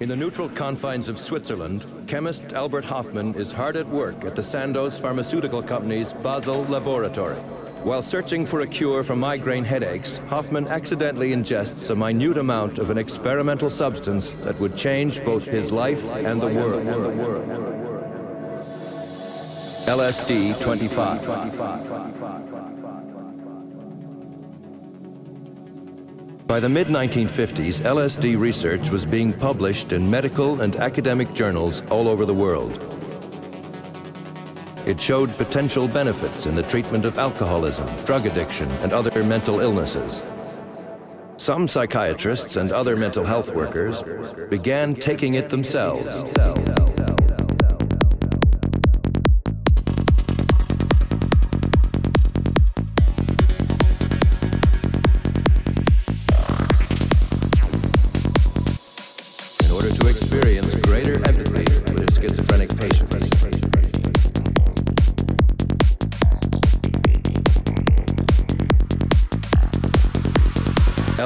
In the neutral confines of Switzerland, chemist Albert Hofmann is hard at work at the Sandoz Pharmaceutical Company's Basel laboratory. While searching for a cure for migraine headaches, Hofmann accidentally ingests a minute amount of an experimental substance that would change both his life and the world. LSD 25. By the mid 1950s, LSD research was being published in medical and academic journals all over the world. It showed potential benefits in the treatment of alcoholism, drug addiction, and other mental illnesses. Some psychiatrists and other mental health workers began taking it themselves.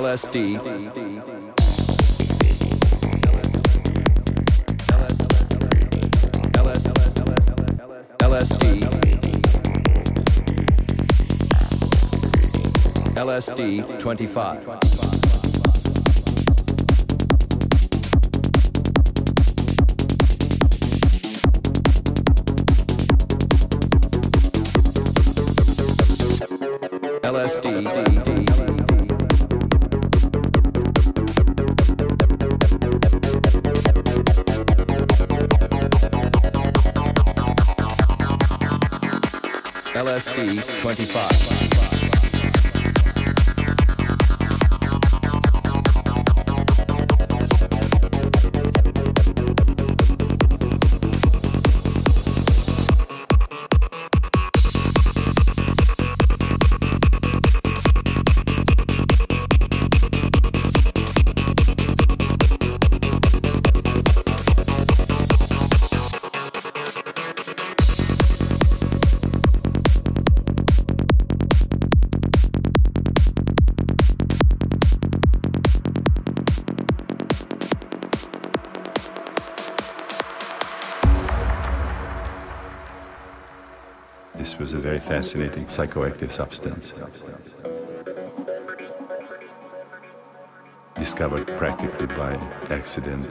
LSD. LSD. LSD 25. LSD 25. Fascinating psychoactive substance. Discovered practically by accident.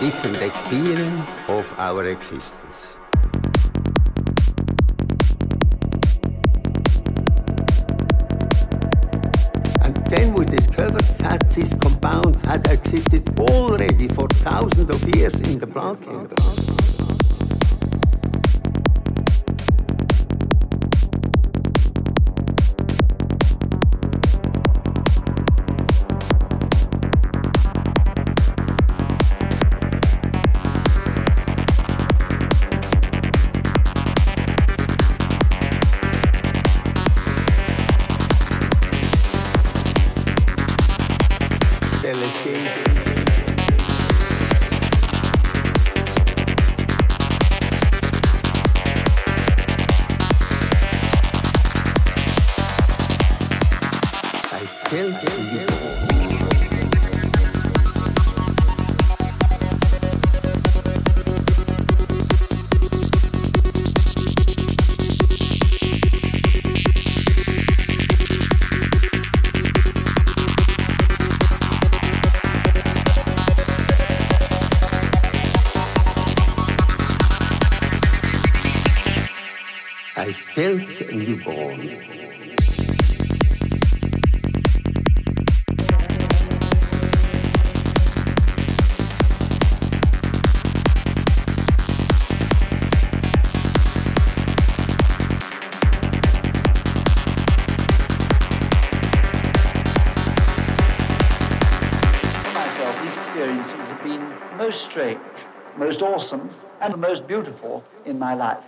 Experience of our existence. And then we discovered that these compounds had existed already for thousands of years in the plant kingdom. Thank you. these experiences have been Most strange, most awesome, and the most beautiful in my life.